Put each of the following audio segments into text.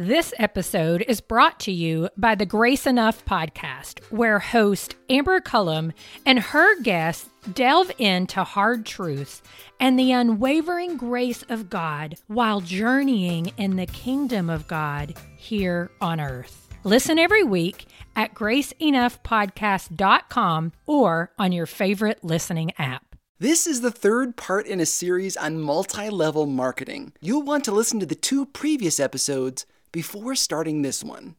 This episode is brought to you by the Grace Enough podcast, where host Amber Cullum and her guests delve into hard truths and the unwavering grace of God while journeying in the kingdom of God here on earth. Listen every week at graceenoughpodcast.com or on your favorite listening app. This is the third part in a series on multi level marketing. You'll want to listen to the two previous episodes before starting this one.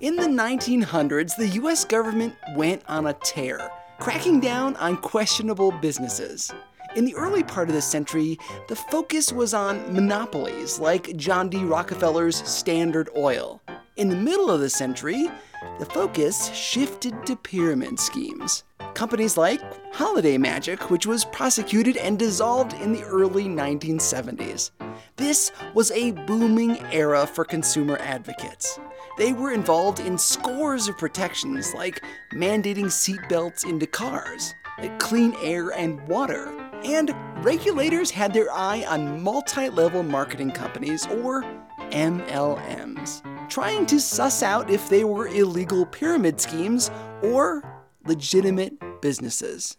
In the 1900s, the US government went on a tear, cracking down on questionable businesses. In the early part of the century, the focus was on monopolies like John D. Rockefeller's Standard Oil. In the middle of the century, the focus shifted to pyramid schemes. Companies like Holiday Magic, which was prosecuted and dissolved in the early 1970s. This was a booming era for consumer advocates. They were involved in scores of protections like mandating seatbelts into cars, clean air and water, and regulators had their eye on multi level marketing companies, or MLMs, trying to suss out if they were illegal pyramid schemes or legitimate businesses.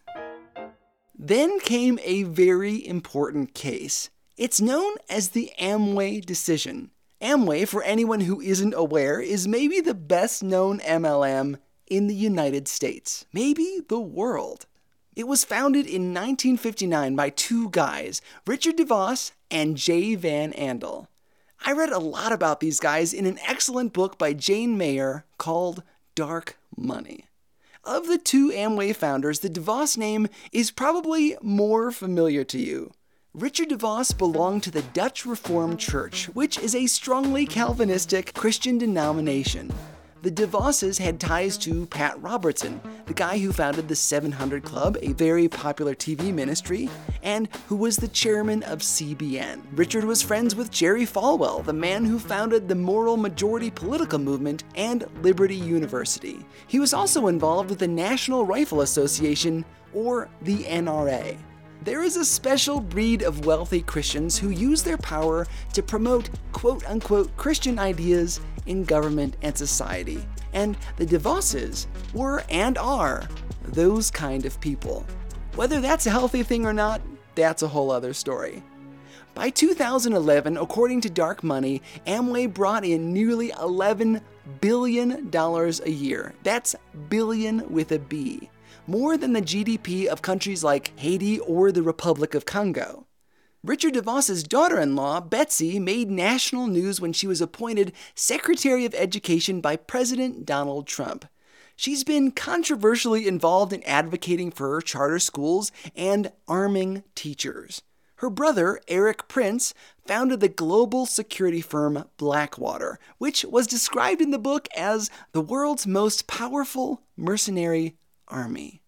Then came a very important case. It's known as the Amway decision. Amway, for anyone who isn't aware, is maybe the best known MLM in the United States, maybe the world. It was founded in 1959 by two guys, Richard DeVos and Jay Van Andel. I read a lot about these guys in an excellent book by Jane Mayer called Dark Money. Of the two Amway founders, the DeVos name is probably more familiar to you. Richard DeVos belonged to the Dutch Reformed Church, which is a strongly Calvinistic Christian denomination the DeVosses had ties to Pat Robertson, the guy who founded the 700 Club, a very popular TV ministry, and who was the chairman of CBN. Richard was friends with Jerry Falwell, the man who founded the Moral Majority political movement and Liberty University. He was also involved with the National Rifle Association, or the NRA. There is a special breed of wealthy Christians who use their power to promote quote unquote Christian ideas in government and society. And the DeVosses were and are those kind of people. Whether that's a healthy thing or not, that's a whole other story. By 2011, according to Dark Money, Amway brought in nearly $11 billion a year. That's billion with a B. More than the GDP of countries like Haiti or the Republic of Congo. Richard DeVos's daughter in law, Betsy, made national news when she was appointed Secretary of Education by President Donald Trump. She's been controversially involved in advocating for charter schools and arming teachers. Her brother, Erik Prince, founded the global security firm Blackwater, which was described in the book as the world's most powerful mercenary army.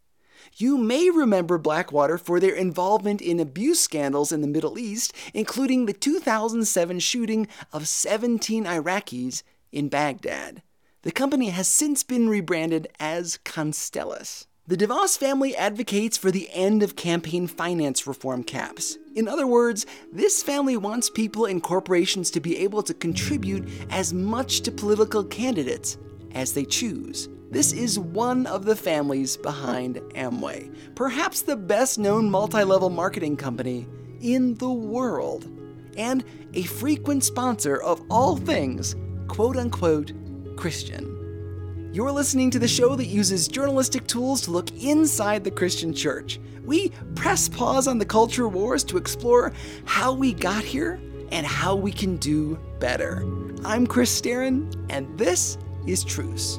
You may remember Blackwater for their involvement in abuse scandals in the Middle East, including the 2007 shooting of 17 Iraqis in Baghdad. The company has since been rebranded as Constellis. The DeVos family advocates for the end of campaign finance reform caps. In other words, this family wants people and corporations to be able to contribute as much to political candidates as they choose. This is one of the families behind Amway, perhaps the best known multi level marketing company in the world, and a frequent sponsor of all things quote unquote Christian. You're listening to the show that uses journalistic tools to look inside the Christian church. We press pause on the culture wars to explore how we got here and how we can do better. I'm Chris Staron, and this is Truce.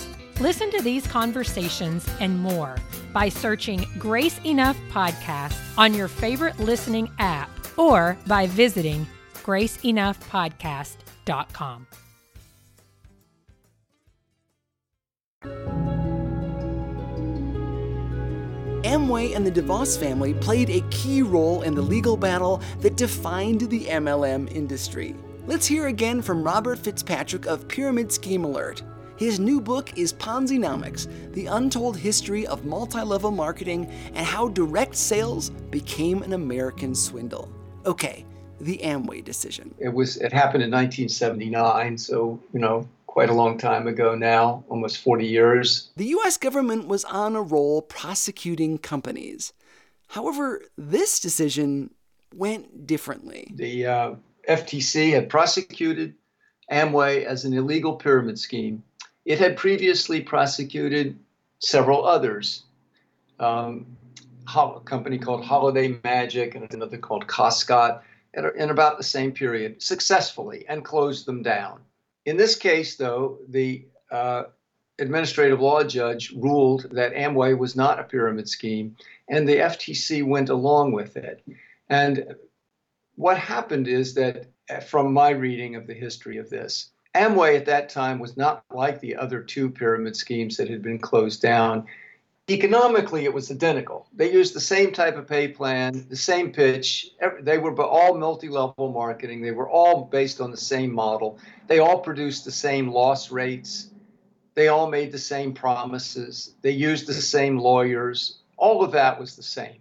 Listen to these conversations and more by searching Grace Enough Podcast on your favorite listening app or by visiting graceenoughpodcast.com. Amway and the DeVos family played a key role in the legal battle that defined the MLM industry. Let's hear again from Robert Fitzpatrick of Pyramid Scheme Alert. His new book is Ponzinomics The Untold History of Multi Level Marketing and How Direct Sales Became an American Swindle. Okay, the Amway decision. It was it happened in 1979, so, you know, quite a long time ago now, almost 40 years. The US government was on a roll prosecuting companies. However, this decision went differently. The uh, FTC had prosecuted Amway as an illegal pyramid scheme. It had previously prosecuted several others. Um, a company called Holiday Magic and another called Koscot in about the same period successfully and closed them down. In this case, though, the uh, administrative law judge ruled that Amway was not a pyramid scheme, and the FTC went along with it. And what happened is that, uh, from my reading of the history of this, Amway at that time was not like the other two pyramid schemes that had been closed down. Economically, it was identical. They used the same type of pay plan, the same pitch. They were all multi level marketing. They were all based on the same model. They all produced the same loss rates. They all made the same promises. They used the same lawyers. All of that was the same.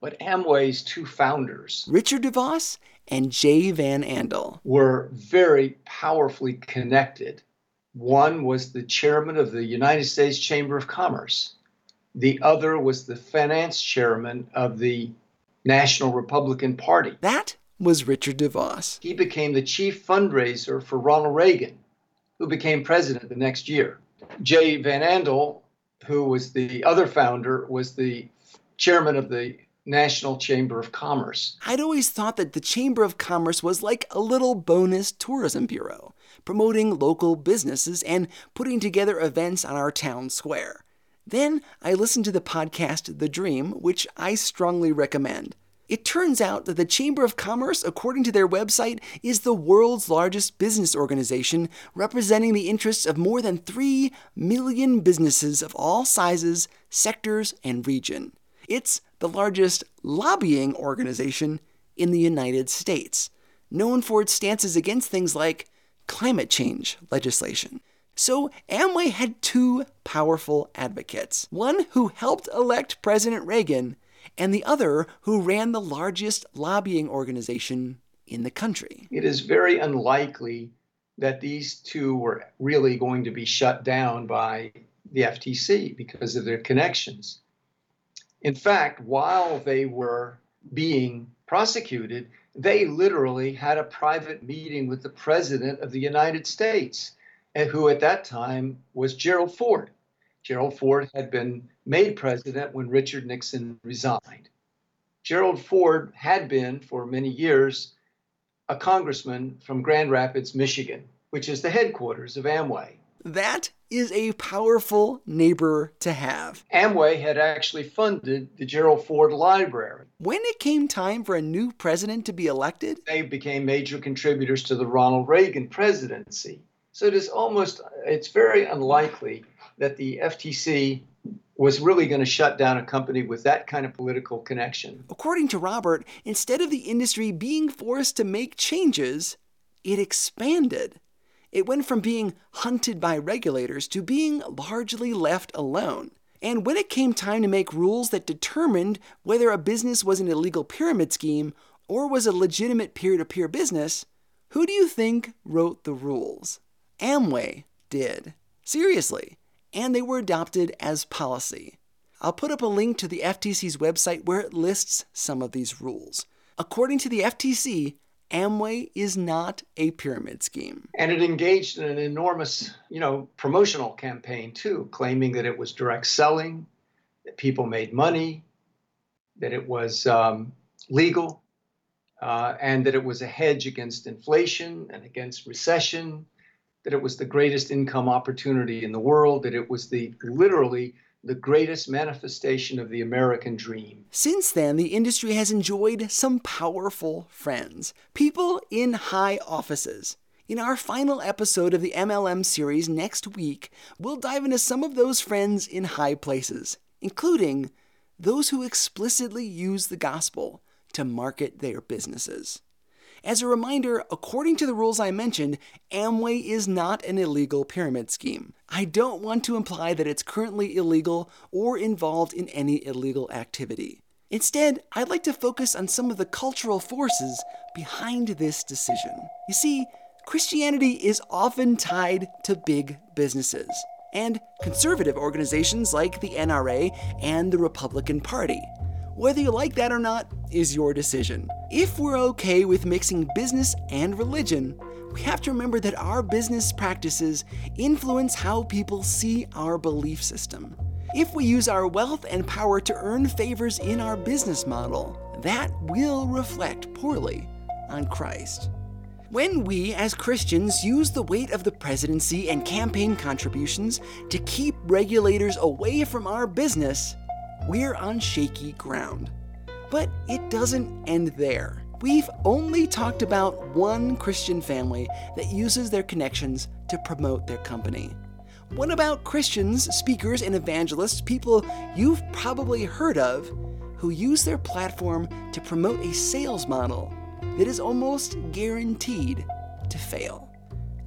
But Amway's two founders, Richard DeVos and Jay Van Andel, were very powerfully connected. One was the chairman of the United States Chamber of Commerce the other was the finance chairman of the National Republican Party. That was Richard DeVos. He became the chief fundraiser for Ronald Reagan, who became president the next year. Jay Van Andel, who was the other founder, was the chairman of the National Chamber of Commerce. I'd always thought that the Chamber of Commerce was like a little bonus tourism bureau, promoting local businesses and putting together events on our town square. Then I listened to the podcast The Dream, which I strongly recommend. It turns out that the Chamber of Commerce, according to their website, is the world's largest business organization representing the interests of more than 3 million businesses of all sizes, sectors, and region. It's the largest lobbying organization in the United States, known for its stances against things like climate change legislation. So Amway had two powerful advocates one who helped elect President Reagan, and the other who ran the largest lobbying organization in the country. It is very unlikely that these two were really going to be shut down by the FTC because of their connections. In fact, while they were being prosecuted, they literally had a private meeting with the President of the United States who at that time was Gerald Ford. Gerald Ford had been made president when Richard Nixon resigned. Gerald Ford had been, for many years, a congressman from Grand Rapids, Michigan, which is the headquarters of Amway. That is a powerful neighbor to have. Amway had actually funded the Gerald Ford Library. When it came time for a new president to be elected, they became major contributors to the Ronald Reagan presidency. So it is almost, it's very unlikely that the FTC was really going to shut down a company with that kind of political connection. According to Robert, instead of the industry being forced to make changes, it expanded. It went from being hunted by regulators to being largely left alone. And when it came time to make rules that determined whether a business was an illegal pyramid scheme or was a legitimate peer to peer business, who do you think wrote the rules? Amway did. Seriously. And they were adopted as policy. I'll put up a link to the FTC's website where it lists some of these rules. According to the FTC, Amway is not a pyramid scheme. And it engaged in an enormous, you know, promotional campaign too, claiming that it was direct selling, that people made money, that it was um, legal, uh, and that it was a hedge against inflation and against recession, that it was the greatest income opportunity in the world, that it was the literally the greatest manifestation of the American dream. Since then, the industry has enjoyed some powerful friends, people in high offices. In our final episode of the MLM series next week, we'll dive into some of those friends in high places, including those who explicitly use the gospel to market their businesses. As a reminder, according to the rules I mentioned, Amway is not an illegal pyramid scheme. I don't want to imply that it's currently illegal or involved in any illegal activity. Instead, I'd like to focus on some of the cultural forces behind this decision. You see, Christianity is often tied to big businesses and conservative organizations like the NRA and the Republican Party. Whether you like that or not is your decision. If we're okay with mixing business and religion, we have to remember that our business practices influence how people see our belief system. If we use our wealth and power to earn favors in our business model, that will reflect poorly on Christ. When we, as Christians, use the weight of the presidency and campaign contributions to keep regulators away from our business, we're on shaky ground. But it doesn't end there. We've only talked about one Christian family that uses their connections to promote their company. What about Christians, speakers, and evangelists, people you've probably heard of, who use their platform to promote a sales model that is almost guaranteed to fail,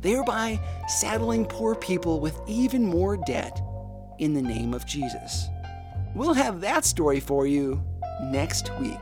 thereby saddling poor people with even more debt in the name of Jesus? We'll have that story for you next week.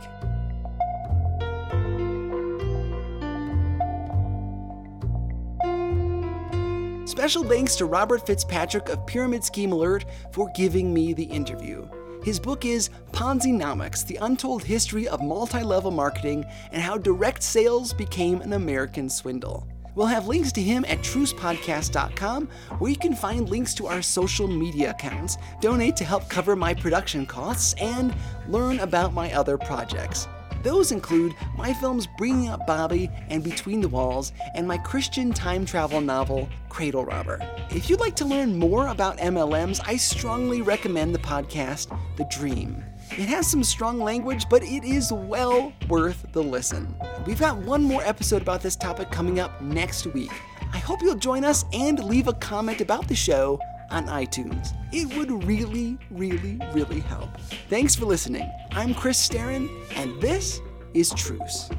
Special thanks to Robert Fitzpatrick of Pyramid Scheme Alert for giving me the interview. His book is Ponzi-nomics: The Untold History of Multi-Level Marketing and How Direct Sales Became an American Swindle. We'll have links to him at trucepodcast.com, where you can find links to our social media accounts, donate to help cover my production costs, and learn about my other projects. Those include my films Bringing Up Bobby and Between the Walls, and my Christian time travel novel, Cradle Robber. If you'd like to learn more about MLMs, I strongly recommend the podcast, The Dream. It has some strong language, but it is well worth the listen. We've got one more episode about this topic coming up next week. I hope you'll join us and leave a comment about the show on iTunes. It would really, really, really help. Thanks for listening. I'm Chris Staron, and this is Truce.